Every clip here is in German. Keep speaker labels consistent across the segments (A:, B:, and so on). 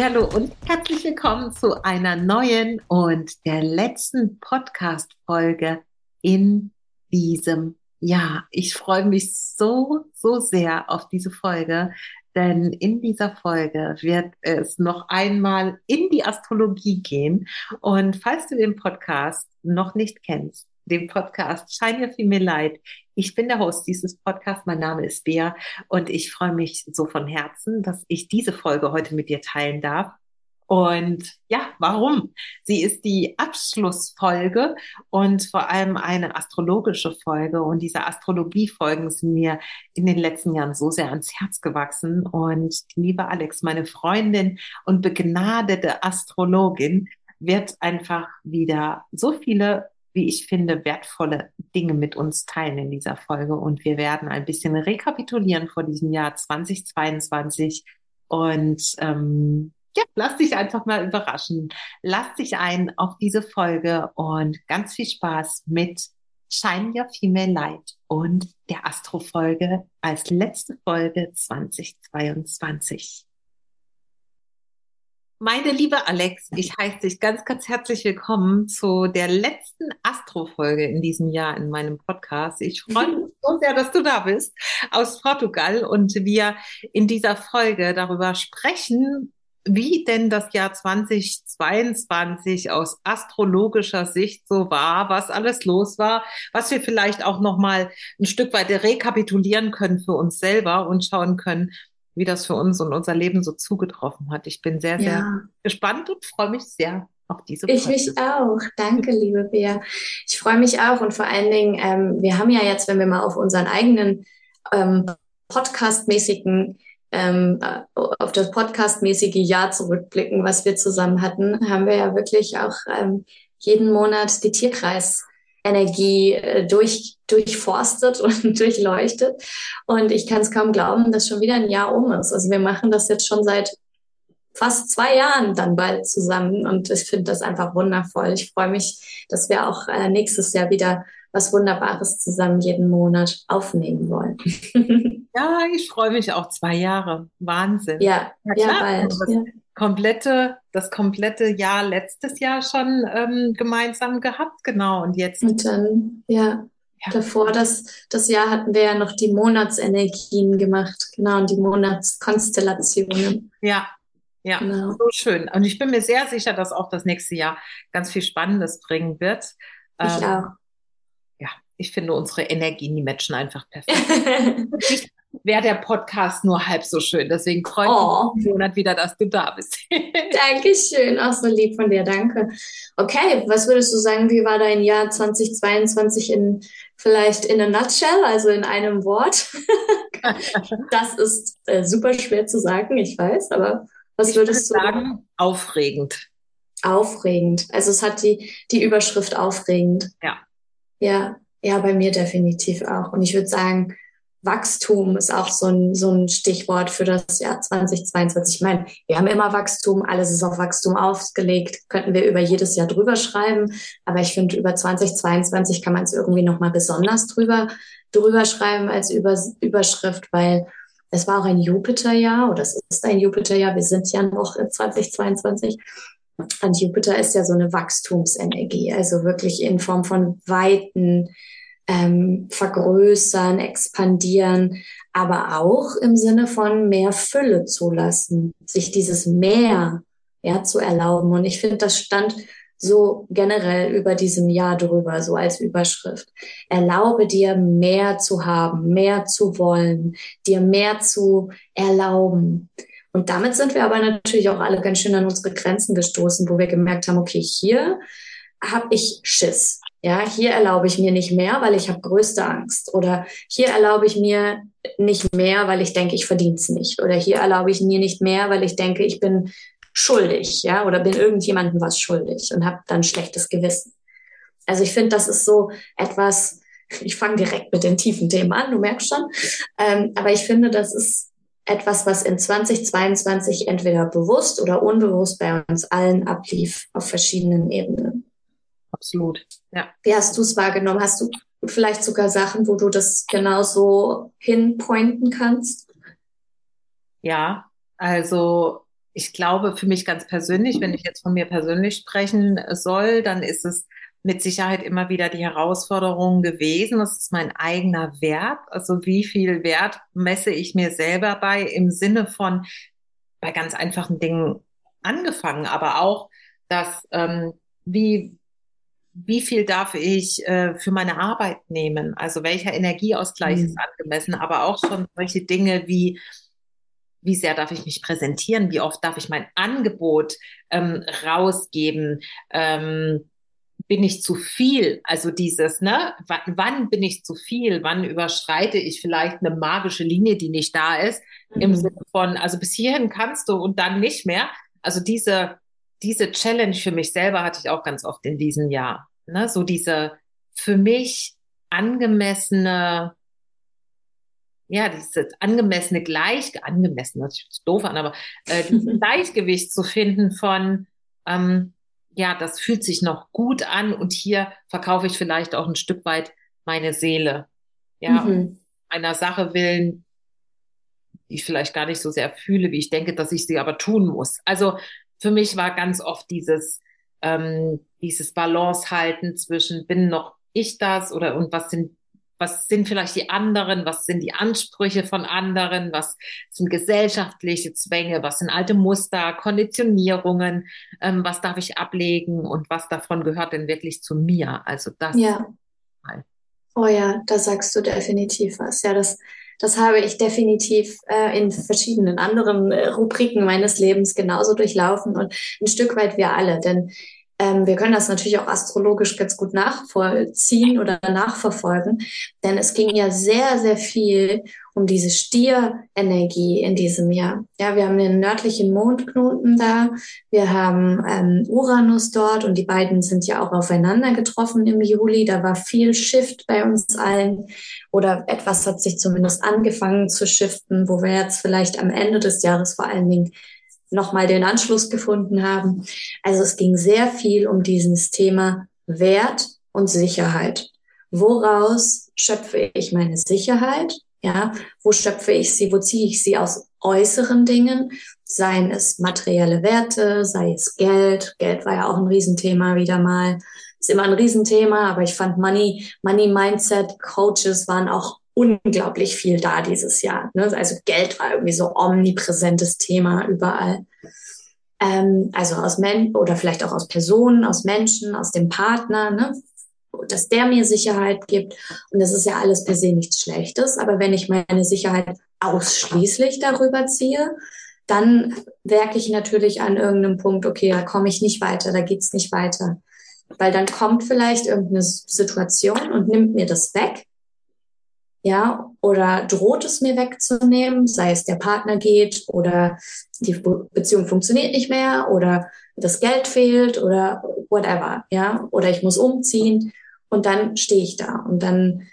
A: Hallo und herzlich willkommen zu einer neuen und der letzten Podcast Folge in diesem Jahr. Ich freue mich so so sehr auf diese Folge, denn in dieser Folge wird es noch einmal in die Astrologie gehen und falls du den Podcast noch nicht kennst, dem Podcast Shine Your Female Light. Ich bin der Host dieses Podcasts. Mein Name ist Bea und ich freue mich so von Herzen, dass ich diese Folge heute mit dir teilen darf. Und ja, warum? Sie ist die Abschlussfolge und vor allem eine astrologische Folge. Und diese Astrologiefolgen sind mir in den letzten Jahren so sehr ans Herz gewachsen. Und die liebe Alex, meine Freundin und begnadete Astrologin, wird einfach wieder so viele wie ich finde, wertvolle Dinge mit uns teilen in dieser Folge. Und wir werden ein bisschen rekapitulieren vor diesem Jahr 2022. Und ähm, ja, lass dich einfach mal überraschen. Lass dich ein auf diese Folge und ganz viel Spaß mit Shine Your Female Light und der Astro-Folge als letzte Folge 2022. Meine liebe Alex, ich heiße dich ganz, ganz herzlich willkommen zu der letzten Astro-Folge in diesem Jahr in meinem Podcast. Ich freue mich so sehr, dass du da bist aus Portugal und wir in dieser Folge darüber sprechen, wie denn das Jahr 2022 aus astrologischer Sicht so war, was alles los war, was wir vielleicht auch noch mal ein Stück weit rekapitulieren können für uns selber und schauen können, wie das für uns und unser Leben so zugetroffen hat. Ich bin sehr, sehr ja. gespannt und freue mich sehr auf diese
B: Ich mich auch. Danke, liebe Bea. Ich freue mich auch und vor allen Dingen, ähm, wir haben ja jetzt, wenn wir mal auf unseren eigenen ähm, podcastmäßigen ähm, äh, auf das podcastmäßige Jahr zurückblicken, was wir zusammen hatten, haben wir ja wirklich auch ähm, jeden Monat die Tierkreis Energie äh, durch, durchforstet und durchleuchtet. Und ich kann es kaum glauben, dass schon wieder ein Jahr um ist. Also wir machen das jetzt schon seit fast zwei Jahren dann bald zusammen. Und ich finde das einfach wundervoll. Ich freue mich, dass wir auch äh, nächstes Jahr wieder was Wunderbares zusammen jeden Monat aufnehmen wollen.
A: ja, ich freue mich auch zwei Jahre. Wahnsinn.
B: Ja, ja, ja bald.
A: Also ja komplette, das komplette Jahr letztes Jahr schon ähm, gemeinsam gehabt, genau. Und jetzt.
B: Und dann, ja, ja. davor das, das Jahr hatten wir ja noch die Monatsenergien gemacht, genau, und die Monatskonstellationen.
A: Ja, ja, genau. so schön. Und ich bin mir sehr sicher, dass auch das nächste Jahr ganz viel Spannendes bringen wird.
B: Ich ähm, auch.
A: Ja, ich finde unsere Energien, die matchen einfach perfekt. Wäre der Podcast nur halb so schön. Deswegen freue ich oh. mich Monat wieder, dass du da bist.
B: Dankeschön, auch so lieb von dir, danke. Okay, was würdest du sagen, wie war dein Jahr 2022 in vielleicht in a nutshell, also in einem Wort? das ist äh, super schwer zu sagen, ich weiß, aber was würdest
A: würde du sagen? Aufregend.
B: Aufregend. Also es hat die, die Überschrift aufregend.
A: Ja.
B: Ja, ja, bei mir definitiv auch. Und ich würde sagen, Wachstum ist auch so ein, so ein Stichwort für das Jahr 2022. Ich meine, wir haben immer Wachstum, alles ist auf Wachstum aufgelegt, könnten wir über jedes Jahr drüber schreiben. Aber ich finde, über 2022 kann man es irgendwie nochmal besonders drüber, drüber schreiben als über, Überschrift, weil es war auch ein Jupiterjahr oder es ist ein Jupiterjahr. Wir sind ja noch in 2022. Und Jupiter ist ja so eine Wachstumsenergie, also wirklich in Form von weiten, ähm, vergrößern, expandieren, aber auch im Sinne von mehr Fülle zulassen, sich dieses mehr ja, zu erlauben. Und ich finde, das stand so generell über diesem Jahr drüber, so als Überschrift. Erlaube dir mehr zu haben, mehr zu wollen, dir mehr zu erlauben. Und damit sind wir aber natürlich auch alle ganz schön an unsere Grenzen gestoßen, wo wir gemerkt haben, okay, hier habe ich Schiss. Ja, hier erlaube ich mir nicht mehr, weil ich habe größte Angst. Oder hier erlaube ich mir nicht mehr, weil ich denke, ich verdiene es nicht. Oder hier erlaube ich mir nicht mehr, weil ich denke, ich bin schuldig, ja, oder bin irgendjemandem was schuldig und habe dann schlechtes Gewissen. Also ich finde, das ist so etwas, ich fange direkt mit den tiefen Themen an, du merkst schon. Ähm, aber ich finde, das ist etwas, was in 2022 entweder bewusst oder unbewusst bei uns allen ablief auf verschiedenen Ebenen
A: absolut. Ja.
B: Wie hast du es wahrgenommen? Hast du vielleicht sogar Sachen, wo du das genauso hinpointen kannst?
A: Ja, also ich glaube, für mich ganz persönlich, wenn ich jetzt von mir persönlich sprechen soll, dann ist es mit Sicherheit immer wieder die Herausforderung gewesen. Das ist mein eigener Wert. Also wie viel Wert messe ich mir selber bei im Sinne von bei ganz einfachen Dingen angefangen, aber auch, dass ähm, wie wie viel darf ich äh, für meine Arbeit nehmen? Also welcher Energieausgleich mhm. ist angemessen? Aber auch schon solche Dinge wie wie sehr darf ich mich präsentieren? Wie oft darf ich mein Angebot ähm, rausgeben? Ähm, bin ich zu viel? Also dieses, ne? W wann bin ich zu viel? Wann überschreite ich vielleicht eine magische Linie, die nicht da ist? Mhm. Im Sinne von, also bis hierhin kannst du und dann nicht mehr. Also diese, diese Challenge für mich selber hatte ich auch ganz oft in diesem Jahr. Ne? So diese für mich angemessene, ja, dieses angemessene Gleich, angemessen, das sich doof an, aber äh, dieses Gleichgewicht zu finden von, ähm, ja, das fühlt sich noch gut an und hier verkaufe ich vielleicht auch ein Stück weit meine Seele. Ja, mhm. einer Sache willen, die ich vielleicht gar nicht so sehr fühle, wie ich denke, dass ich sie aber tun muss. Also für mich war ganz oft dieses, ähm, dieses Balance halten zwischen bin noch ich das oder und was sind was sind vielleicht die anderen, was sind die Ansprüche von anderen, was sind gesellschaftliche Zwänge, was sind alte Muster, Konditionierungen, ähm, was darf ich ablegen und was davon gehört denn wirklich zu mir? Also das.
B: Ja. Oh ja, da sagst du definitiv was. Ja, das, das habe ich definitiv äh, in verschiedenen anderen äh, Rubriken meines Lebens genauso durchlaufen und ein Stück weit wir alle, denn ähm, wir können das natürlich auch astrologisch ganz gut nachvollziehen oder nachverfolgen, denn es ging ja sehr, sehr viel um diese Stierenergie in diesem Jahr. Ja, wir haben den nördlichen Mondknoten da, wir haben ähm, Uranus dort und die beiden sind ja auch aufeinander getroffen im Juli. Da war viel Shift bei uns allen oder etwas hat sich zumindest angefangen zu shiften, wo wir jetzt vielleicht am Ende des Jahres vor allen Dingen nochmal den Anschluss gefunden haben. Also es ging sehr viel um dieses Thema Wert und Sicherheit. Woraus schöpfe ich meine Sicherheit? Ja, wo schöpfe ich sie? Wo ziehe ich sie aus äußeren Dingen? Seien es materielle Werte, sei es Geld. Geld war ja auch ein Riesenthema wieder mal. Ist immer ein Riesenthema, aber ich fand Money, Money Mindset Coaches waren auch unglaublich viel da dieses Jahr. Ne? Also Geld war irgendwie so omnipräsentes Thema überall. Ähm, also aus Menschen oder vielleicht auch aus Personen, aus Menschen, aus dem Partner, ne? dass der mir Sicherheit gibt. Und das ist ja alles per se nichts Schlechtes. Aber wenn ich meine Sicherheit ausschließlich darüber ziehe, dann werke ich natürlich an irgendeinem Punkt, okay, da komme ich nicht weiter, da geht's nicht weiter. Weil dann kommt vielleicht irgendeine Situation und nimmt mir das weg ja, oder droht es mir wegzunehmen, sei es der Partner geht oder die Beziehung funktioniert nicht mehr oder das Geld fehlt oder whatever, ja, oder ich muss umziehen und dann stehe ich da und dann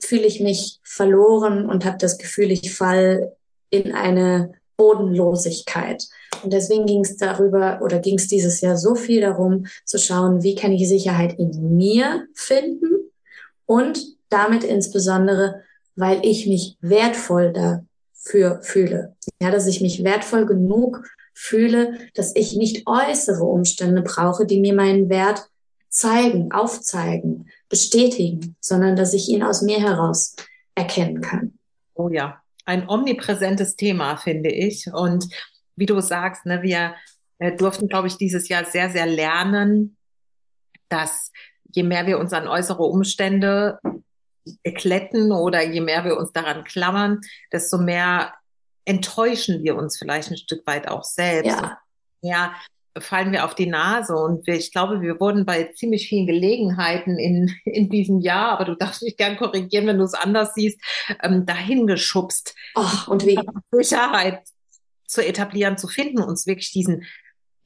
B: fühle ich mich verloren und habe das Gefühl, ich fall in eine Bodenlosigkeit. Und deswegen ging es darüber oder ging es dieses Jahr so viel darum zu schauen, wie kann ich Sicherheit in mir finden und damit insbesondere, weil ich mich wertvoll dafür fühle. Ja, dass ich mich wertvoll genug fühle, dass ich nicht äußere Umstände brauche, die mir meinen Wert zeigen, aufzeigen, bestätigen, sondern dass ich ihn aus mir heraus erkennen kann.
A: Oh ja, ein omnipräsentes Thema, finde ich. Und wie du sagst, ne, wir äh, durften, glaube ich, dieses Jahr sehr, sehr lernen, dass je mehr wir uns an äußere Umstände kletten oder je mehr wir uns daran klammern, desto mehr enttäuschen wir uns vielleicht ein Stück weit auch selbst. Ja. Ja, fallen wir auf die Nase und wir, ich glaube, wir wurden bei ziemlich vielen Gelegenheiten in, in diesem Jahr, aber du darfst mich gern korrigieren, wenn du es anders siehst, ähm, dahin geschubst.
B: Oh, und wie?
A: Sicherheit zu etablieren, zu finden, uns wirklich diesen,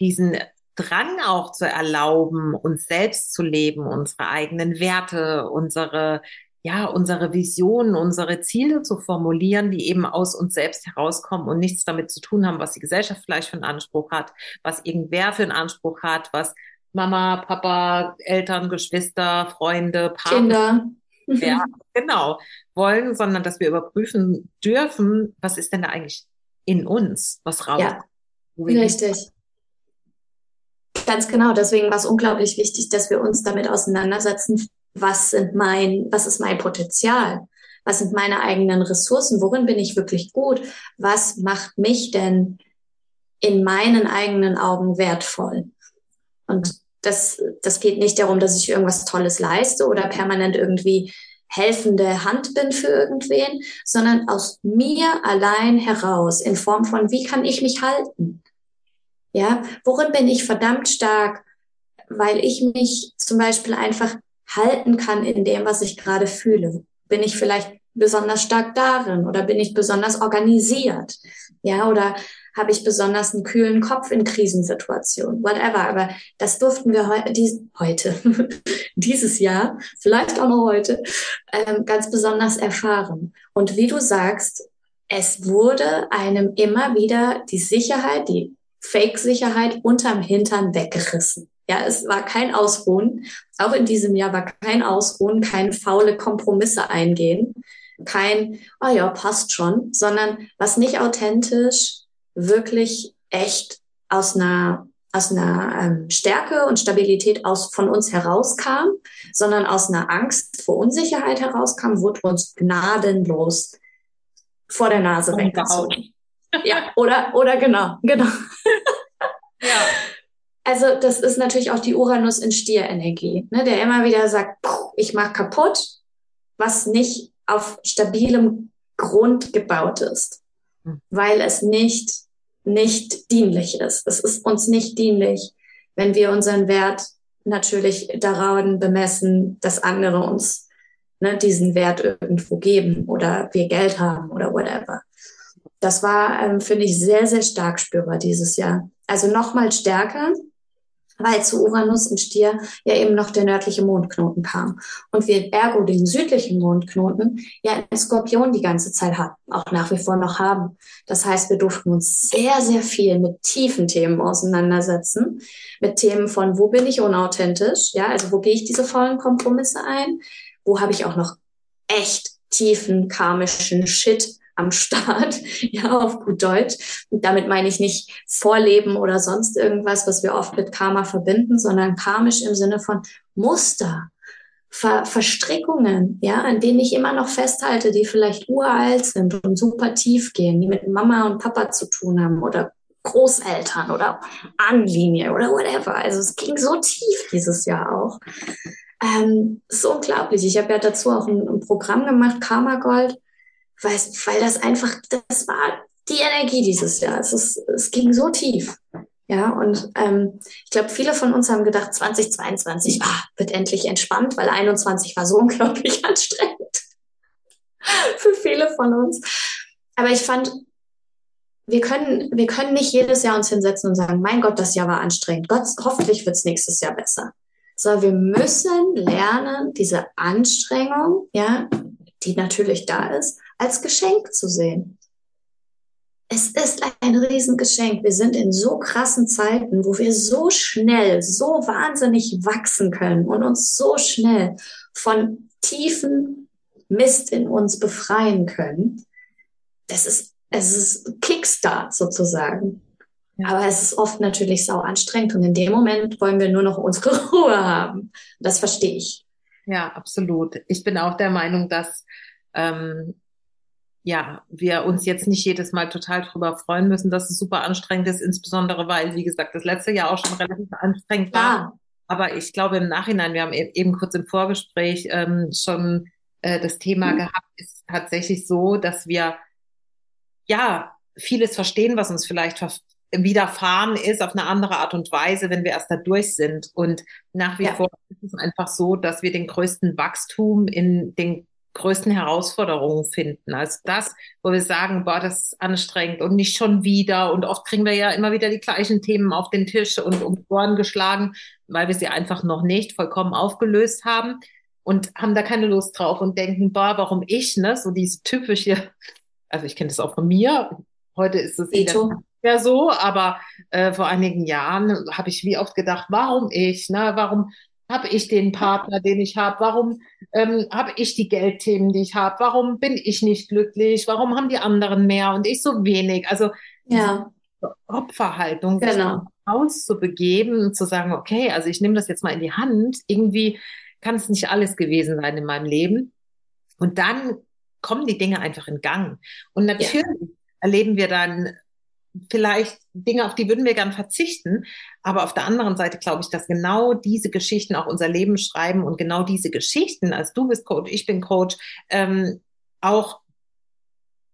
A: diesen Drang auch zu erlauben, uns selbst zu leben, unsere eigenen Werte, unsere ja, unsere Visionen, unsere Ziele zu formulieren, die eben aus uns selbst herauskommen und nichts damit zu tun haben, was die Gesellschaft vielleicht für einen Anspruch hat, was irgendwer für einen Anspruch hat, was Mama, Papa, Eltern, Geschwister, Freunde,
B: Partner,
A: Kinder, ja, genau, wollen, sondern dass wir überprüfen dürfen, was ist denn da eigentlich in uns, was raus. Ja.
B: Richtig. Ganz genau. Deswegen war es unglaublich wichtig, dass wir uns damit auseinandersetzen, was sind mein, was ist mein Potenzial? Was sind meine eigenen Ressourcen? Worin bin ich wirklich gut? Was macht mich denn in meinen eigenen Augen wertvoll? Und das, das geht nicht darum, dass ich irgendwas Tolles leiste oder permanent irgendwie helfende Hand bin für irgendwen, sondern aus mir allein heraus in Form von, wie kann ich mich halten? Ja, worin bin ich verdammt stark, weil ich mich zum Beispiel einfach halten kann in dem, was ich gerade fühle. Bin ich vielleicht besonders stark darin oder bin ich besonders organisiert? Ja, oder habe ich besonders einen kühlen Kopf in Krisensituationen, whatever. Aber das durften wir heu dies heute, dieses Jahr, vielleicht auch noch heute, ähm, ganz besonders erfahren. Und wie du sagst, es wurde einem immer wieder die Sicherheit, die Fake-Sicherheit unterm Hintern weggerissen. Ja, es war kein Ausruhen. Auch in diesem Jahr war kein Ausruhen, kein faule Kompromisse eingehen, kein, oh ja, passt schon, sondern was nicht authentisch, wirklich echt aus einer aus einer ähm, Stärke und Stabilität aus von uns herauskam, sondern aus einer Angst vor Unsicherheit herauskam, wurde uns gnadenlos vor der Nase weggezogen. Ja, oder, oder genau, genau. Ja. Also das ist natürlich auch die Uranus in Stier-Energie, ne, der immer wieder sagt, ich mach kaputt, was nicht auf stabilem Grund gebaut ist, hm. weil es nicht, nicht dienlich ist. Es ist uns nicht dienlich, wenn wir unseren Wert natürlich daran bemessen, dass andere uns ne, diesen Wert irgendwo geben oder wir Geld haben oder whatever. Das war, ähm, finde ich, sehr, sehr stark spürbar dieses Jahr. Also nochmal stärker, weil zu Uranus im Stier ja eben noch der nördliche Mondknoten kam. Und wir ergo den südlichen Mondknoten ja in Skorpion die ganze Zeit hatten, auch nach wie vor noch haben. Das heißt, wir durften uns sehr, sehr viel mit tiefen Themen auseinandersetzen, mit Themen von, wo bin ich unauthentisch, ja, also wo gehe ich diese vollen Kompromisse ein, wo habe ich auch noch echt tiefen karmischen Shit am Start, ja, auf gut Deutsch. Und damit meine ich nicht Vorleben oder sonst irgendwas, was wir oft mit Karma verbinden, sondern karmisch im Sinne von Muster, Ver Verstrickungen, ja, an denen ich immer noch festhalte, die vielleicht uralt sind und super tief gehen, die mit Mama und Papa zu tun haben oder Großeltern oder Anlinie oder whatever. Also es ging so tief dieses Jahr auch. Ähm, so unglaublich. Ich habe ja dazu auch ein, ein Programm gemacht, Karma Gold weil, weil das einfach, das war die Energie dieses Jahr. Es, ist, es ging so tief. Ja, und ähm, ich glaube, viele von uns haben gedacht, 2022 ah, wird endlich entspannt, weil 21 war so unglaublich anstrengend für viele von uns. Aber ich fand, wir können, wir können nicht jedes Jahr uns hinsetzen und sagen, mein Gott, das Jahr war anstrengend. Gott, hoffentlich wird es nächstes Jahr besser. Sondern wir müssen lernen, diese Anstrengung, ja, die natürlich da ist, als Geschenk zu sehen. Es ist ein Riesengeschenk. Wir sind in so krassen Zeiten, wo wir so schnell, so wahnsinnig wachsen können und uns so schnell von tiefen Mist in uns befreien können. Das ist, es ist Kickstart sozusagen. Ja. Aber es ist oft natürlich sau anstrengend und in dem Moment wollen wir nur noch unsere Ruhe haben. Das verstehe ich.
A: Ja, absolut. Ich bin auch der Meinung, dass ähm, ja, wir uns jetzt nicht jedes Mal total drüber freuen müssen, dass es super anstrengend ist, insbesondere weil, wie gesagt, das letzte Jahr auch schon relativ anstrengend war. Ja. Aber ich glaube im Nachhinein, wir haben e-, eben kurz im Vorgespräch ähm, schon äh, das Thema mhm. gehabt, ist tatsächlich so, dass wir ja vieles verstehen, was uns vielleicht widerfahren ist auf eine andere Art und Weise, wenn wir erst da durch sind. Und nach wie ja. vor ist es einfach so, dass wir den größten Wachstum in den größten Herausforderungen finden. Also das, wo wir sagen, boah, das ist anstrengend und nicht schon wieder. Und oft kriegen wir ja immer wieder die gleichen Themen auf den Tisch und um Ohren geschlagen, weil wir sie einfach noch nicht vollkommen aufgelöst haben und haben da keine Lust drauf und denken, boah, warum ich, ne? So diese typische, also ich kenne das auch von mir. Heute ist es ja so, aber äh, vor einigen Jahren habe ich wie oft gedacht, warum ich, ne? Warum habe ich den Partner, den ich habe? Warum ähm, habe ich die Geldthemen, die ich habe? Warum bin ich nicht glücklich? Warum haben die anderen mehr und ich so wenig? Also ja. Opferhaltung,
B: genau.
A: auszubegeben und zu sagen, okay, also ich nehme das jetzt mal in die Hand. Irgendwie kann es nicht alles gewesen sein in meinem Leben. Und dann kommen die Dinge einfach in Gang. Und natürlich ja. erleben wir dann vielleicht Dinge, auf die würden wir gern verzichten. Aber auf der anderen Seite glaube ich, dass genau diese Geschichten auch unser Leben schreiben und genau diese Geschichten, als du bist Coach, ich bin Coach, ähm, auch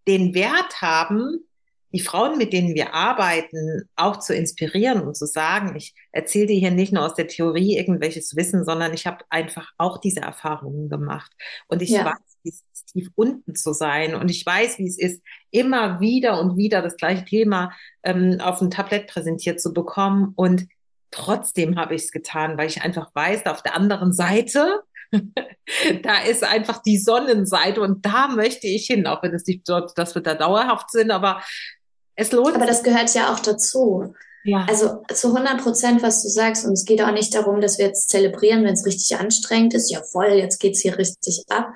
A: den Wert haben, die Frauen, mit denen wir arbeiten, auch zu inspirieren und zu sagen, ich erzähle dir hier nicht nur aus der Theorie irgendwelches Wissen, sondern ich habe einfach auch diese Erfahrungen gemacht. Und ich ja. weiß, wie es ist, tief unten zu sein. Und ich weiß, wie es ist, immer wieder und wieder das gleiche Thema ähm, auf dem Tablett präsentiert zu bekommen. Und trotzdem habe ich es getan, weil ich einfach weiß, auf der anderen Seite da ist einfach die Sonnenseite und da möchte ich hin, auch wenn es nicht dort, dass wir da dauerhaft sind, aber es lohnt
B: Aber das gehört ja auch dazu. Ja. Also zu 100 Prozent, was du sagst. Und es geht auch nicht darum, dass wir jetzt zelebrieren, wenn es richtig anstrengend ist. Ja, voll, jetzt geht's hier richtig ab.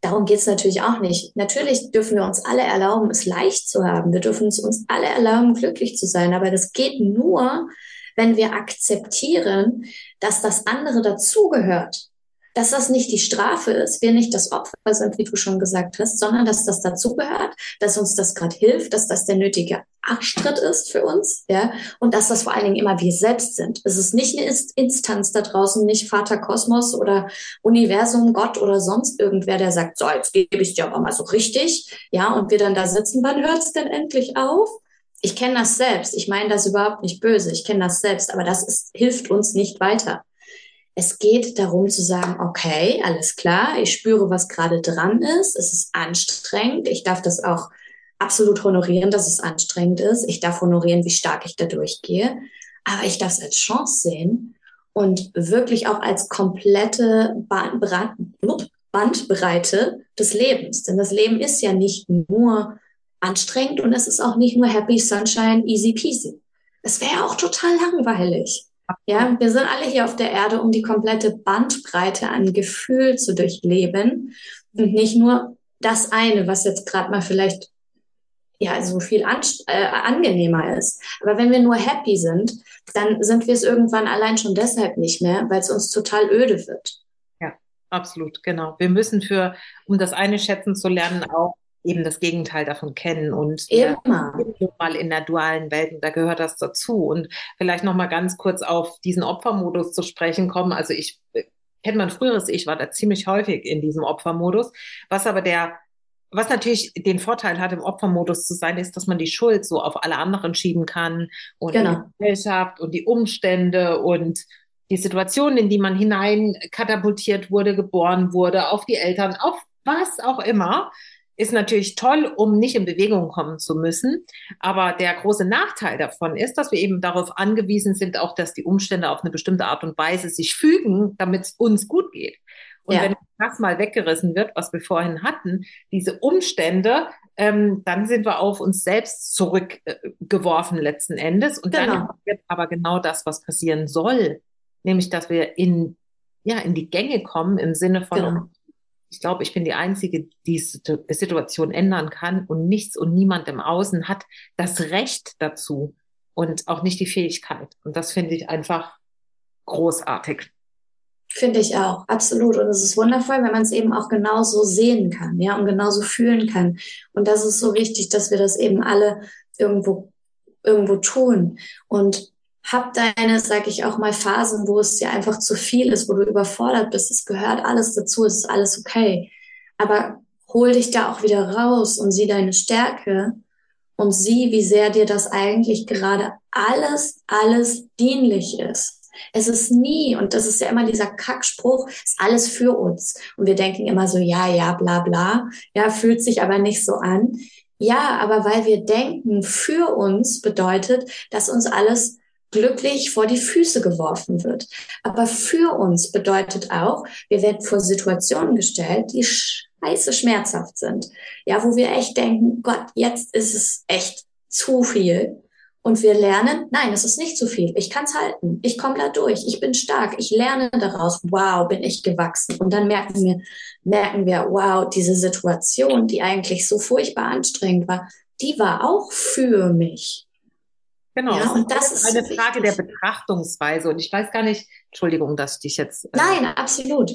B: Darum geht's natürlich auch nicht. Natürlich dürfen wir uns alle erlauben, es leicht zu haben. Wir dürfen es uns alle erlauben, glücklich zu sein. Aber das geht nur, wenn wir akzeptieren, dass das andere dazugehört dass das nicht die Strafe ist, wir nicht das Opfer sind, wie du schon gesagt hast, sondern dass das dazugehört, dass uns das gerade hilft, dass das der nötige Arschtritt ist für uns, ja, und dass das vor allen Dingen immer wir selbst sind. Es ist nicht eine Instanz da draußen, nicht Vater Kosmos oder Universum, Gott oder sonst irgendwer, der sagt, so, jetzt gebe ich dir aber mal so richtig, ja, und wir dann da sitzen, wann hört's denn endlich auf? Ich kenne das selbst. Ich meine das überhaupt nicht böse. Ich kenne das selbst, aber das ist, hilft uns nicht weiter. Es geht darum zu sagen, okay, alles klar, ich spüre, was gerade dran ist, es ist anstrengend, ich darf das auch absolut honorieren, dass es anstrengend ist, ich darf honorieren, wie stark ich da durchgehe, aber ich darf es als Chance sehen und wirklich auch als komplette Bandbreite des Lebens. Denn das Leben ist ja nicht nur anstrengend und es ist auch nicht nur happy, sunshine, easy peasy. Es wäre auch total langweilig. Ja, wir sind alle hier auf der Erde, um die komplette Bandbreite an Gefühl zu durchleben und nicht nur das eine, was jetzt gerade mal vielleicht ja so viel äh, angenehmer ist. Aber wenn wir nur happy sind, dann sind wir es irgendwann allein schon deshalb nicht mehr, weil es uns total öde wird.
A: Ja, absolut, genau. Wir müssen für, um das eine schätzen zu lernen, auch eben das Gegenteil davon kennen und
B: immer
A: mal in der dualen Welt, da gehört das dazu. Und vielleicht noch mal ganz kurz auf diesen Opfermodus zu sprechen kommen. Also ich kennt mein früheres Ich war da ziemlich häufig in diesem Opfermodus, was aber der was natürlich den Vorteil hat, im Opfermodus zu sein, ist, dass man die Schuld so auf alle anderen schieben kann und genau. die Gesellschaft und die Umstände und die Situation, in die man hinein katapultiert wurde, geboren wurde, auf die Eltern, auf was auch immer ist natürlich toll, um nicht in Bewegung kommen zu müssen. Aber der große Nachteil davon ist, dass wir eben darauf angewiesen sind, auch dass die Umstände auf eine bestimmte Art und Weise sich fügen, damit es uns gut geht. Und ja. wenn das mal weggerissen wird, was wir vorhin hatten, diese Umstände, ähm, dann sind wir auf uns selbst zurückgeworfen äh, letzten Endes. Und genau. dann passiert aber genau das, was passieren soll, nämlich dass wir in ja in die Gänge kommen im Sinne von genau ich glaube, ich bin die Einzige, die die Situation ändern kann und nichts und niemand im Außen hat das Recht dazu und auch nicht die Fähigkeit. Und das finde ich einfach großartig.
B: Finde ich auch, absolut. Und es ist wundervoll, wenn man es eben auch genauso sehen kann, ja, und genauso fühlen kann. Und das ist so wichtig, dass wir das eben alle irgendwo, irgendwo tun. Und hab deine, sag ich auch mal, Phasen, wo es dir einfach zu viel ist, wo du überfordert bist. Es gehört alles dazu, es ist alles okay. Aber hol dich da auch wieder raus und sieh deine Stärke und sieh, wie sehr dir das eigentlich gerade alles, alles dienlich ist. Es ist nie, und das ist ja immer dieser Kackspruch, ist alles für uns. Und wir denken immer so, ja, ja, bla, bla. Ja, fühlt sich aber nicht so an. Ja, aber weil wir denken, für uns bedeutet, dass uns alles glücklich vor die Füße geworfen wird. Aber für uns bedeutet auch, wir werden vor Situationen gestellt, die scheiße schmerzhaft sind. Ja, wo wir echt denken, Gott, jetzt ist es echt zu viel. Und wir lernen, nein, es ist nicht zu viel. Ich kann es halten. Ich komme da durch. Ich bin stark. Ich lerne daraus. Wow, bin ich gewachsen. Und dann merken wir, merken wir, wow, diese Situation, die eigentlich so furchtbar anstrengend war, die war auch für mich.
A: Genau. Ja, und das ist eine Frage der Betrachtungsweise. Und ich weiß gar nicht, Entschuldigung, dass ich dich jetzt.
B: Äh, Nein, absolut.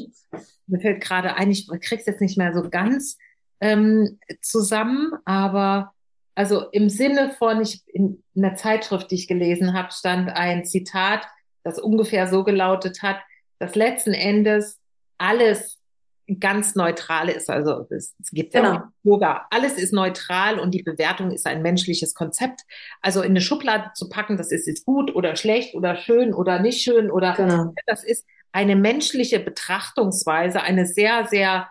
A: Mir fällt gerade ein, ich krieg's jetzt nicht mehr so ganz ähm, zusammen, aber also im Sinne von, ich, in einer Zeitschrift, die ich gelesen habe, stand ein Zitat, das ungefähr so gelautet hat, dass letzten Endes alles ganz neutral ist. Also es, es gibt genau. ja Yoga. Alles ist neutral und die Bewertung ist ein menschliches Konzept. Also in eine Schublade zu packen, das ist jetzt gut oder schlecht oder schön oder nicht schön oder genau. das ist eine menschliche Betrachtungsweise, eine sehr, sehr,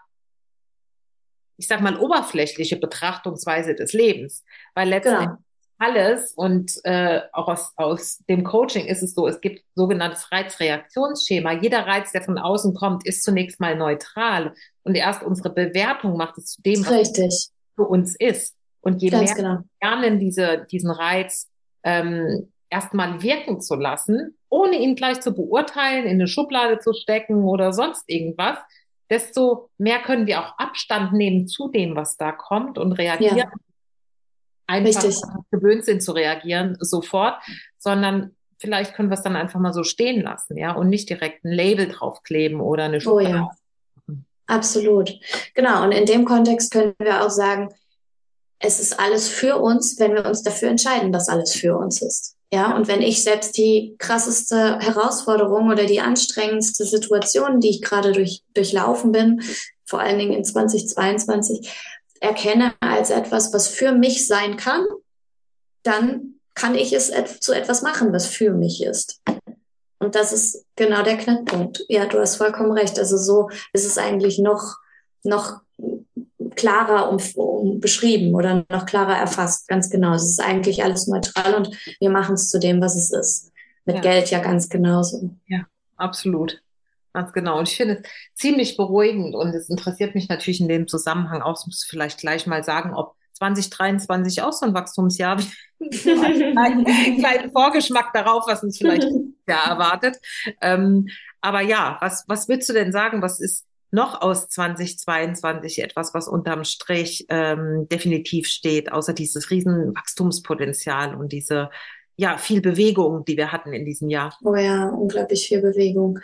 A: ich sag mal, oberflächliche Betrachtungsweise des Lebens. Weil letztendlich genau alles und äh, auch aus, aus dem Coaching ist es so, es gibt sogenanntes Reizreaktionsschema. Jeder Reiz, der von außen kommt, ist zunächst mal neutral und erst unsere Bewertung macht es zu dem, was
B: Richtig.
A: für uns ist. Und je Ganz mehr genau. wir lernen, diese, diesen Reiz ähm, erstmal wirken zu lassen, ohne ihn gleich zu beurteilen, in eine Schublade zu stecken oder sonst irgendwas, desto mehr können wir auch Abstand nehmen zu dem, was da kommt und reagieren ja einfach Richtig. gewöhnt sind zu reagieren sofort, sondern vielleicht können wir es dann einfach mal so stehen lassen, ja, und nicht direkt ein Label draufkleben oder eine Schublade. Oh
B: ja. Absolut. Genau. Und in dem Kontext können wir auch sagen, es ist alles für uns, wenn wir uns dafür entscheiden, dass alles für uns ist. Ja, und wenn ich selbst die krasseste Herausforderung oder die anstrengendste Situation, die ich gerade durch, durchlaufen bin, vor allen Dingen in 2022, erkenne als etwas, was für mich sein kann, dann kann ich es zu etwas machen, was für mich ist. Und das ist genau der Knackpunkt. Ja, du hast vollkommen recht. Also so ist es eigentlich noch, noch klarer um, um beschrieben oder noch klarer erfasst. Ganz genau. Es ist eigentlich alles neutral und wir machen es zu dem, was es ist. Mit ja. Geld ja ganz genauso.
A: Ja, absolut. Ganz genau. Und ich finde es ziemlich beruhigend und es interessiert mich natürlich in dem Zusammenhang auch, muss vielleicht gleich mal sagen, ob 2023 auch so ein Wachstumsjahr einen kleinen Vorgeschmack darauf, was uns vielleicht ja erwartet. Ähm, aber ja, was, was würdest du denn sagen? Was ist noch aus 2022 etwas, was unterm Strich ähm, definitiv steht, außer dieses riesen Wachstumspotenzial und diese ja, viel Bewegung, die wir hatten in diesem Jahr.
B: Oh ja, unglaublich viel Bewegung.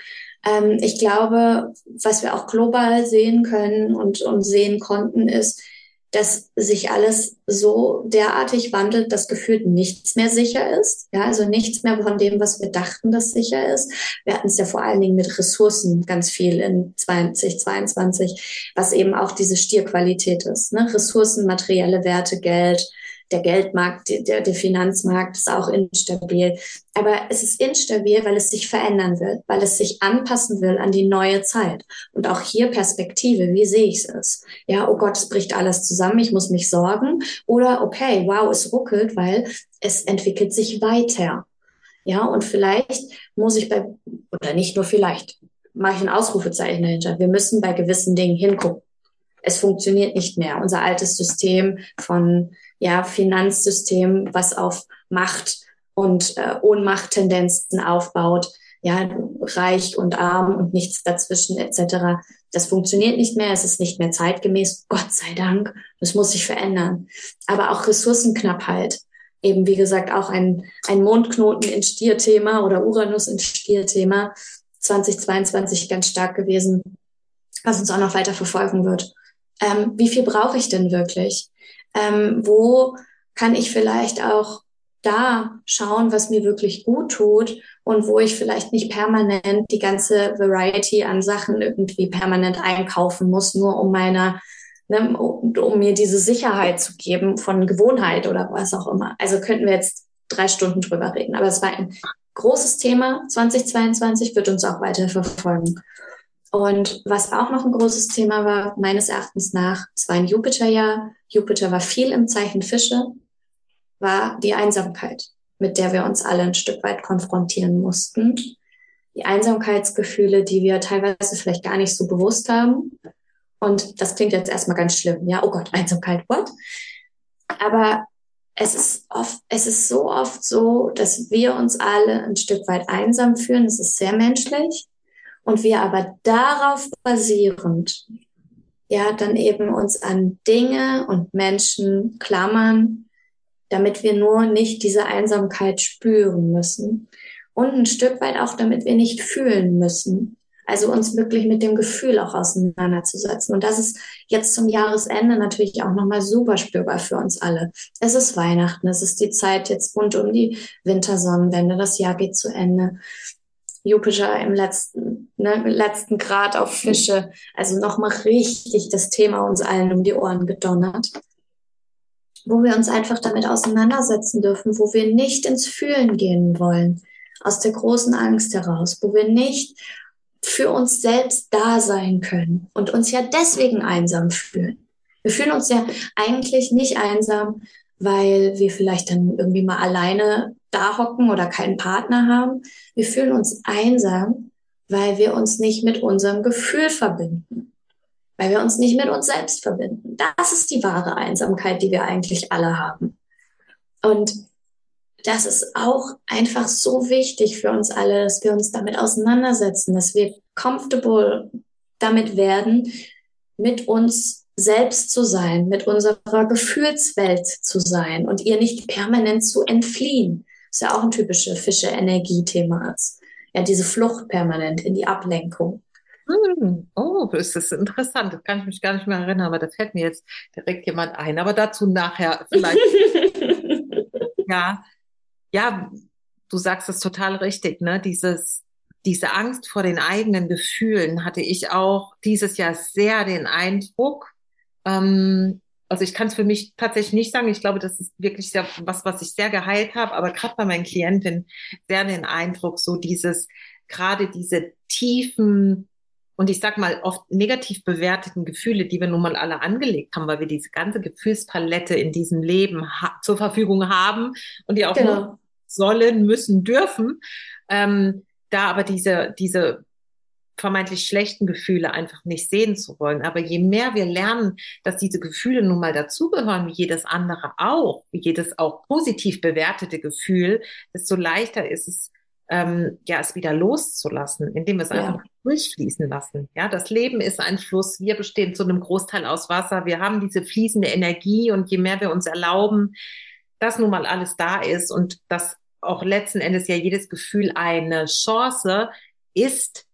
B: Ähm, ich glaube, was wir auch global sehen können und, und sehen konnten, ist, dass sich alles so derartig wandelt, dass gefühlt nichts mehr sicher ist. Ja, also nichts mehr von dem, was wir dachten, das sicher ist. Wir hatten es ja vor allen Dingen mit Ressourcen ganz viel in 2022, was eben auch diese Stierqualität ist. Ne? Ressourcen, materielle Werte, Geld, der Geldmarkt, der, der Finanzmarkt ist auch instabil. Aber es ist instabil, weil es sich verändern will, weil es sich anpassen will an die neue Zeit. Und auch hier Perspektive, wie sehe ich es? Ja, oh Gott, es bricht alles zusammen, ich muss mich sorgen. Oder okay, wow, es ruckelt, weil es entwickelt sich weiter. Ja, und vielleicht muss ich bei, oder nicht nur vielleicht, mache ich ein Ausrufezeichen dahinter. Wir müssen bei gewissen Dingen hingucken. Es funktioniert nicht mehr. Unser altes System von ja, Finanzsystem, was auf Macht und äh, Ohnmachttendenzen aufbaut, ja, reich und arm und nichts dazwischen etc. Das funktioniert nicht mehr, es ist nicht mehr zeitgemäß, Gott sei Dank, das muss sich verändern. Aber auch Ressourcenknappheit, eben wie gesagt auch ein, ein Mondknoten in Stierthema oder Uranus in Stierthema 2022 ganz stark gewesen, was uns auch noch weiter verfolgen wird. Ähm, wie viel brauche ich denn wirklich? Ähm, wo kann ich vielleicht auch da schauen, was mir wirklich gut tut und wo ich vielleicht nicht permanent die ganze Variety an Sachen irgendwie permanent einkaufen muss, nur um meiner, ne, um mir diese Sicherheit zu geben von Gewohnheit oder was auch immer. Also könnten wir jetzt drei Stunden drüber reden. Aber es war ein großes Thema. 2022 wird uns auch weiter verfolgen. Und was auch noch ein großes Thema war, meines Erachtens nach, es war ein Jupiterjahr. Jupiter war viel im Zeichen Fische, war die Einsamkeit, mit der wir uns alle ein Stück weit konfrontieren mussten. Die Einsamkeitsgefühle, die wir teilweise vielleicht gar nicht so bewusst haben. Und das klingt jetzt erstmal ganz schlimm. Ja, oh Gott, Einsamkeit, what? Aber es ist oft, es ist so oft so, dass wir uns alle ein Stück weit einsam fühlen. Es ist sehr menschlich und wir aber darauf basierend, ja, dann eben uns an Dinge und Menschen klammern, damit wir nur nicht diese Einsamkeit spüren müssen und ein Stück weit auch, damit wir nicht fühlen müssen. Also uns wirklich mit dem Gefühl auch auseinanderzusetzen. Und das ist jetzt zum Jahresende natürlich auch nochmal super spürbar für uns alle. Es ist Weihnachten, es ist die Zeit jetzt rund um die Wintersonnenwende, das Jahr geht zu Ende. Jupiter im letzten, ne, letzten Grad auf Fische. Also nochmal richtig das Thema uns allen um die Ohren gedonnert. Wo wir uns einfach damit auseinandersetzen dürfen, wo wir nicht ins Fühlen gehen wollen, aus der großen Angst heraus, wo wir nicht für uns selbst da sein können und uns ja deswegen einsam fühlen. Wir fühlen uns ja eigentlich nicht einsam, weil wir vielleicht dann irgendwie mal alleine da hocken oder keinen Partner haben. Wir fühlen uns einsam, weil wir uns nicht mit unserem Gefühl verbinden, weil wir uns nicht mit uns selbst verbinden. Das ist die wahre Einsamkeit, die wir eigentlich alle haben. Und das ist auch einfach so wichtig für uns alle, dass wir uns damit auseinandersetzen, dass wir comfortable damit werden, mit uns selbst zu sein, mit unserer Gefühlswelt zu sein und ihr nicht permanent zu entfliehen. Das ist ja auch ein typisches Fische-Energie-Thema. Ja, diese Flucht permanent in die Ablenkung.
A: Hm. Oh, das ist interessant. Das kann ich mich gar nicht mehr erinnern, aber da fällt mir jetzt direkt jemand ein. Aber dazu nachher vielleicht. ja, ja, du sagst es total richtig, ne? Dieses, diese Angst vor den eigenen Gefühlen hatte ich auch dieses Jahr sehr den Eindruck. Ähm, also ich kann es für mich tatsächlich nicht sagen. Ich glaube, das ist wirklich sehr, was, was ich sehr geheilt habe. Aber gerade bei meinen Klientinnen sehr den Eindruck, so dieses, gerade diese tiefen und ich sag mal oft negativ bewerteten Gefühle, die wir nun mal alle angelegt haben, weil wir diese ganze Gefühlspalette in diesem Leben zur Verfügung haben und die auch genau sollen, müssen, dürfen. Ähm, da aber diese, diese vermeintlich schlechten Gefühle einfach nicht sehen zu wollen. Aber je mehr wir lernen, dass diese Gefühle nun mal dazugehören, wie jedes andere auch, wie jedes auch positiv bewertete Gefühl, desto leichter ist es, ähm, ja, es wieder loszulassen, indem wir es ja. einfach durchfließen lassen. Ja, das Leben ist ein Fluss. Wir bestehen zu einem Großteil aus Wasser. Wir haben diese fließende Energie und je mehr wir uns erlauben, dass nun mal alles da ist und dass auch letzten Endes ja jedes Gefühl eine Chance ist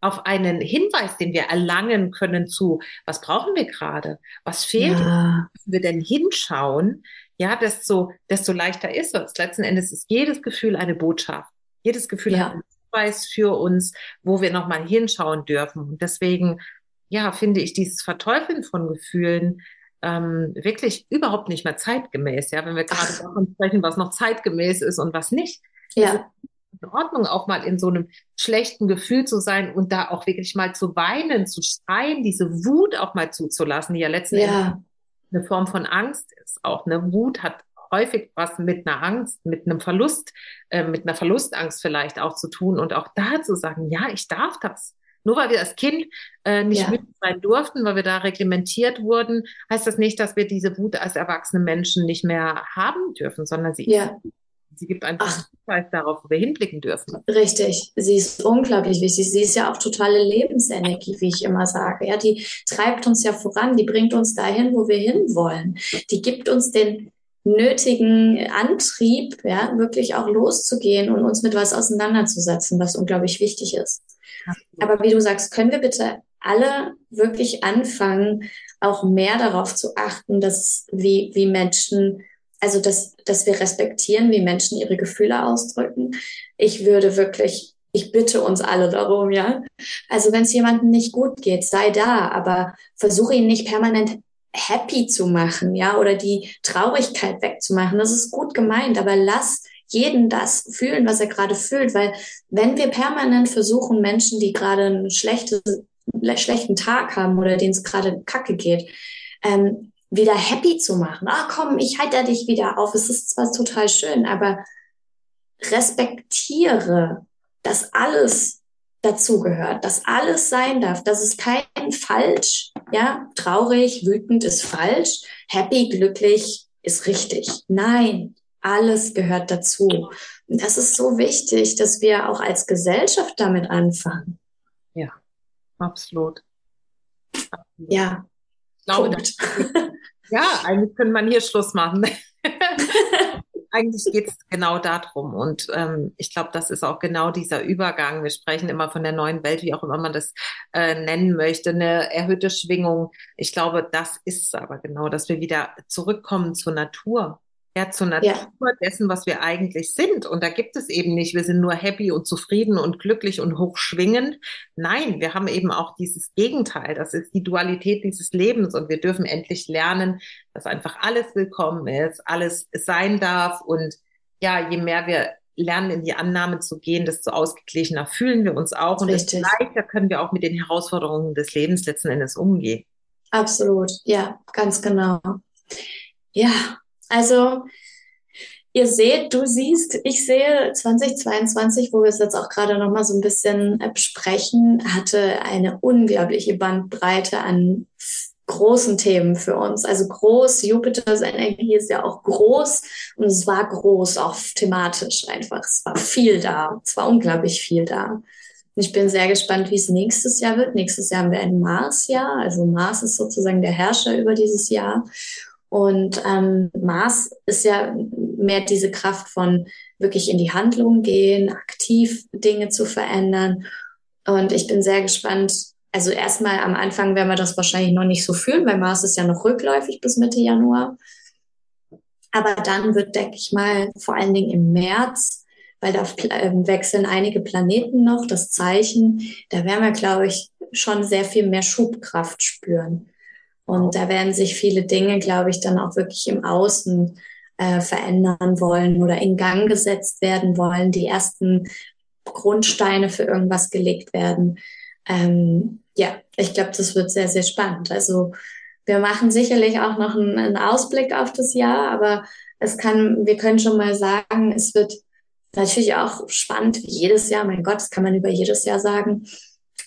A: auf einen Hinweis, den wir erlangen können zu, was brauchen wir gerade? Was fehlt? Ja. Müssen wir denn hinschauen? Ja, desto, desto leichter ist es. Letzten Endes ist jedes Gefühl eine Botschaft. Jedes Gefühl ja. hat einen Hinweis für uns, wo wir nochmal hinschauen dürfen. Und deswegen, ja, finde ich dieses Verteufeln von Gefühlen ähm, wirklich überhaupt nicht mehr zeitgemäß, ja, wenn wir gerade davon sprechen, was noch zeitgemäß ist und was nicht.
B: Ja.
A: In Ordnung, auch mal in so einem schlechten Gefühl zu sein und da auch wirklich mal zu weinen, zu schreien, diese Wut auch mal zuzulassen, die ja letztendlich ja. eine Form von Angst ist. Auch eine Wut hat häufig was mit einer Angst, mit einem Verlust, äh, mit einer Verlustangst vielleicht auch zu tun und auch da zu sagen, ja, ich darf das. Nur weil wir als Kind äh, nicht ja. wütend sein durften, weil wir da reglementiert wurden, heißt das nicht, dass wir diese Wut als erwachsene Menschen nicht mehr haben dürfen, sondern sie,
B: ja.
A: Sie gibt einfach Hinweis darauf, wo wir hinblicken dürfen.
B: Richtig, sie ist unglaublich wichtig. Sie ist ja auch totale Lebensenergie, wie ich immer sage. Ja, die treibt uns ja voran, die bringt uns dahin, wo wir hinwollen. Die gibt uns den nötigen Antrieb, ja, wirklich auch loszugehen und uns mit was auseinanderzusetzen, was unglaublich wichtig ist. Aber wie du sagst, können wir bitte alle wirklich anfangen, auch mehr darauf zu achten, dass wie, wie Menschen, also dass, dass wir respektieren, wie Menschen ihre Gefühle ausdrücken. Ich würde wirklich, ich bitte uns alle darum, ja. Also wenn es jemandem nicht gut geht, sei da, aber versuche ihn nicht permanent happy zu machen, ja, oder die Traurigkeit wegzumachen. Das ist gut gemeint, aber lass jeden das fühlen, was er gerade fühlt, weil wenn wir permanent versuchen, Menschen, die gerade einen schlechte, schlechten Tag haben oder denen es gerade kacke geht, ähm, wieder happy zu machen. Ah, komm, ich halte dich wieder auf. Es ist zwar total schön, aber respektiere, dass alles dazugehört, dass alles sein darf, dass es kein falsch, ja, traurig, wütend ist falsch, happy, glücklich ist richtig. Nein, alles gehört dazu. Und das ist so wichtig, dass wir auch als Gesellschaft damit anfangen.
A: Ja, absolut.
B: absolut. Ja.
A: Glaube, das, ja, eigentlich könnte man hier Schluss machen. Eigentlich geht es genau darum. Und ähm, ich glaube, das ist auch genau dieser Übergang. Wir sprechen immer von der neuen Welt, wie auch immer man das äh, nennen möchte, eine erhöhte Schwingung. Ich glaube, das ist es aber genau, dass wir wieder zurückkommen zur Natur ja, zur Natur ja. dessen, was wir eigentlich sind. Und da gibt es eben nicht, wir sind nur happy und zufrieden und glücklich und hochschwingend. Nein, wir haben eben auch dieses Gegenteil. Das ist die Dualität dieses Lebens. Und wir dürfen endlich lernen, dass einfach alles willkommen ist, alles sein darf. Und ja, je mehr wir lernen, in die Annahme zu gehen, desto ausgeglichener fühlen wir uns auch. Und desto leichter können wir auch mit den Herausforderungen des Lebens letzten Endes umgehen.
B: Absolut. Ja, ganz genau. Ja, also ihr seht, du siehst, ich sehe 2022, wo wir es jetzt auch gerade noch mal so ein bisschen besprechen, hatte eine unglaubliche Bandbreite an großen Themen für uns. Also groß, Jupiters Energie ist ja auch groß und es war groß, auch thematisch einfach. Es war viel da, es war unglaublich viel da. Und ich bin sehr gespannt, wie es nächstes Jahr wird. Nächstes Jahr haben wir ein Mars-Jahr. Also Mars ist sozusagen der Herrscher über dieses Jahr. Und ähm, Mars ist ja mehr diese Kraft von wirklich in die Handlung gehen, aktiv Dinge zu verändern. Und ich bin sehr gespannt. Also erstmal am Anfang werden wir das wahrscheinlich noch nicht so fühlen, weil Mars ist ja noch rückläufig bis Mitte Januar. Aber dann wird, denke ich mal, vor allen Dingen im März, weil da ähm, wechseln einige Planeten noch, das Zeichen, da werden wir, glaube ich, schon sehr viel mehr Schubkraft spüren. Und da werden sich viele Dinge, glaube ich, dann auch wirklich im Außen äh, verändern wollen oder in Gang gesetzt werden wollen, die ersten Grundsteine für irgendwas gelegt werden. Ähm, ja, ich glaube, das wird sehr, sehr spannend. Also wir machen sicherlich auch noch einen, einen Ausblick auf das Jahr, aber es kann, wir können schon mal sagen, es wird natürlich auch spannend wie jedes Jahr. Mein Gott, das kann man über jedes Jahr sagen.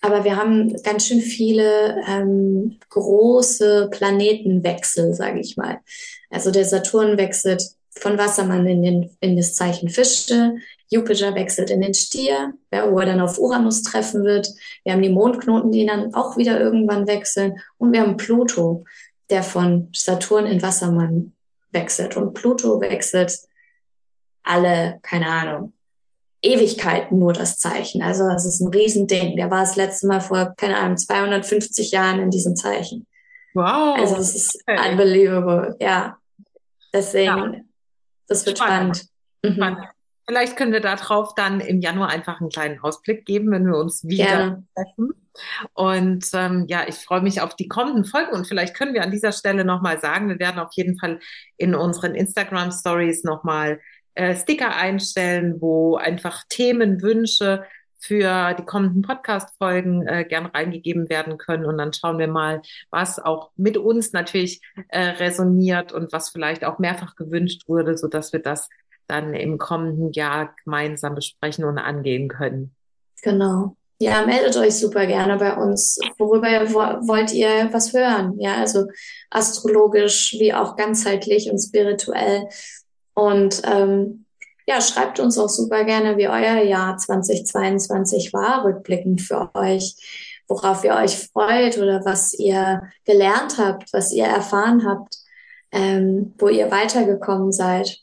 B: Aber wir haben ganz schön viele ähm, große Planetenwechsel, sage ich mal. Also der Saturn wechselt von Wassermann in, den, in das Zeichen Fische, Jupiter wechselt in den Stier, ja, wo er dann auf Uranus treffen wird. Wir haben die Mondknoten, die dann auch wieder irgendwann wechseln. Und wir haben Pluto, der von Saturn in Wassermann wechselt. Und Pluto wechselt alle, keine Ahnung, Ewigkeiten nur das Zeichen. Also das ist ein Riesending. Der war das letzte Mal vor, keine Ahnung, 250 Jahren in diesem Zeichen. Wow. Also es ist okay. unbelievable, ja. Deswegen, ja. das wird spannend.
A: spannend. Mhm. spannend. Vielleicht können wir darauf dann im Januar einfach einen kleinen Ausblick geben, wenn wir uns wieder Gerne. treffen. Und ähm, ja, ich freue mich auf die kommenden Folgen und vielleicht können wir an dieser Stelle nochmal sagen, wir werden auf jeden Fall in unseren Instagram Stories nochmal äh, Sticker einstellen, wo einfach Themenwünsche für die kommenden Podcast-Folgen äh, gern reingegeben werden können. Und dann schauen wir mal, was auch mit uns natürlich äh, resoniert und was vielleicht auch mehrfach gewünscht wurde, so dass wir das dann im kommenden Jahr gemeinsam besprechen und angehen können.
B: Genau. Ja, meldet euch super gerne bei uns. Worüber wollt ihr was hören? Ja, also astrologisch wie auch ganzheitlich und spirituell. Und ähm, ja, schreibt uns auch super gerne, wie euer Jahr 2022 war, rückblickend für euch, worauf ihr euch freut oder was ihr gelernt habt, was ihr erfahren habt, ähm, wo ihr weitergekommen seid.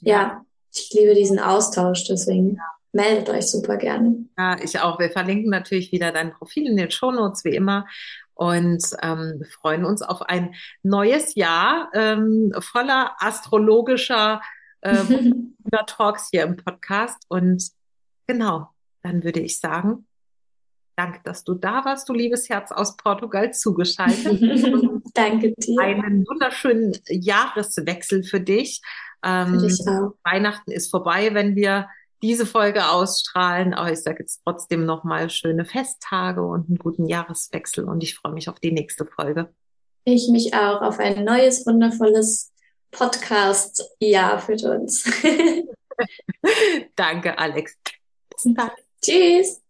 B: Ja, ich liebe diesen Austausch, deswegen meldet euch super gerne.
A: Ja, ich auch. Wir verlinken natürlich wieder dein Profil in den Shownotes, wie immer und ähm, wir freuen uns auf ein neues Jahr ähm, voller astrologischer äh, Talks hier im Podcast. Und genau, dann würde ich sagen, danke, dass du da warst, du liebes Herz aus Portugal zugeschaltet.
B: danke dir.
A: Einen wunderschönen Jahreswechsel für dich. Ähm, für dich auch. Weihnachten ist vorbei, wenn wir diese Folge ausstrahlen. Aber ich sage jetzt trotzdem nochmal schöne Festtage und einen guten Jahreswechsel und ich freue mich auf die nächste Folge.
B: Ich mich auch auf ein neues, wundervolles Podcast-Jahr für uns.
A: Danke, Alex.
B: Bis dann. Tschüss.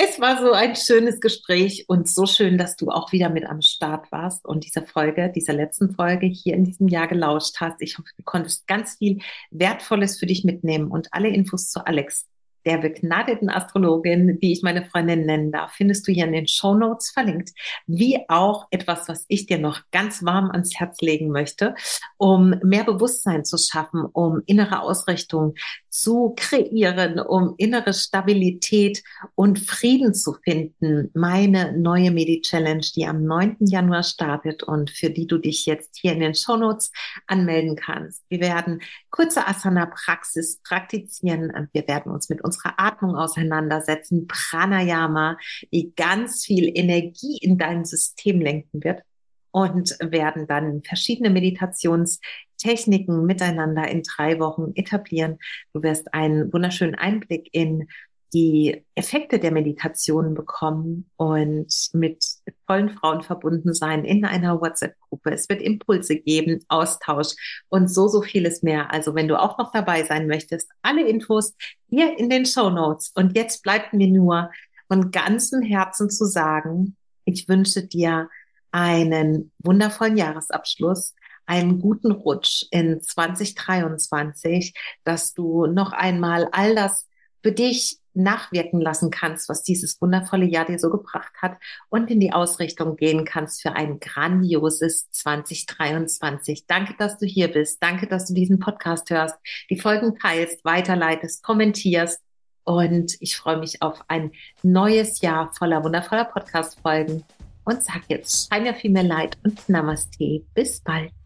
A: Es war so ein schönes Gespräch und so schön, dass du auch wieder mit am Start warst und diese Folge, dieser letzten Folge hier in diesem Jahr gelauscht hast. Ich hoffe, du konntest ganz viel Wertvolles für dich mitnehmen und alle Infos zu Alex, der begnadeten Astrologin, die ich meine Freundin nennen darf, findest du hier in den Show Notes verlinkt, wie auch etwas, was ich dir noch ganz warm ans Herz legen möchte, um mehr Bewusstsein zu schaffen, um innere Ausrichtung zu kreieren, um innere Stabilität und Frieden zu finden. Meine neue Medi-Challenge, die am 9. Januar startet und für die du dich jetzt hier in den Show Notes anmelden kannst. Wir werden kurze Asana-Praxis praktizieren. Wir werden uns mit unserer Atmung auseinandersetzen. Pranayama, die ganz viel Energie in dein System lenken wird und werden dann verschiedene Meditationstechniken miteinander in drei Wochen etablieren. Du wirst einen wunderschönen Einblick in die Effekte der Meditation bekommen und mit tollen Frauen verbunden sein in einer WhatsApp-Gruppe. Es wird Impulse geben, Austausch und so, so vieles mehr. Also wenn du auch noch dabei sein möchtest, alle Infos hier in den Show Notes. Und jetzt bleibt mir nur von ganzem Herzen zu sagen, ich wünsche dir einen wundervollen Jahresabschluss, einen guten Rutsch in 2023, dass du noch einmal all das für dich nachwirken lassen kannst, was dieses wundervolle Jahr dir so gebracht hat und in die Ausrichtung gehen kannst für ein grandioses 2023. Danke, dass du hier bist. Danke, dass du diesen Podcast hörst, die Folgen teilst, weiterleitest, kommentierst. Und ich freue mich auf ein neues Jahr voller wundervoller Podcast-Folgen. Und sag jetzt, ja viel mehr Leid und Namaste. Bis bald.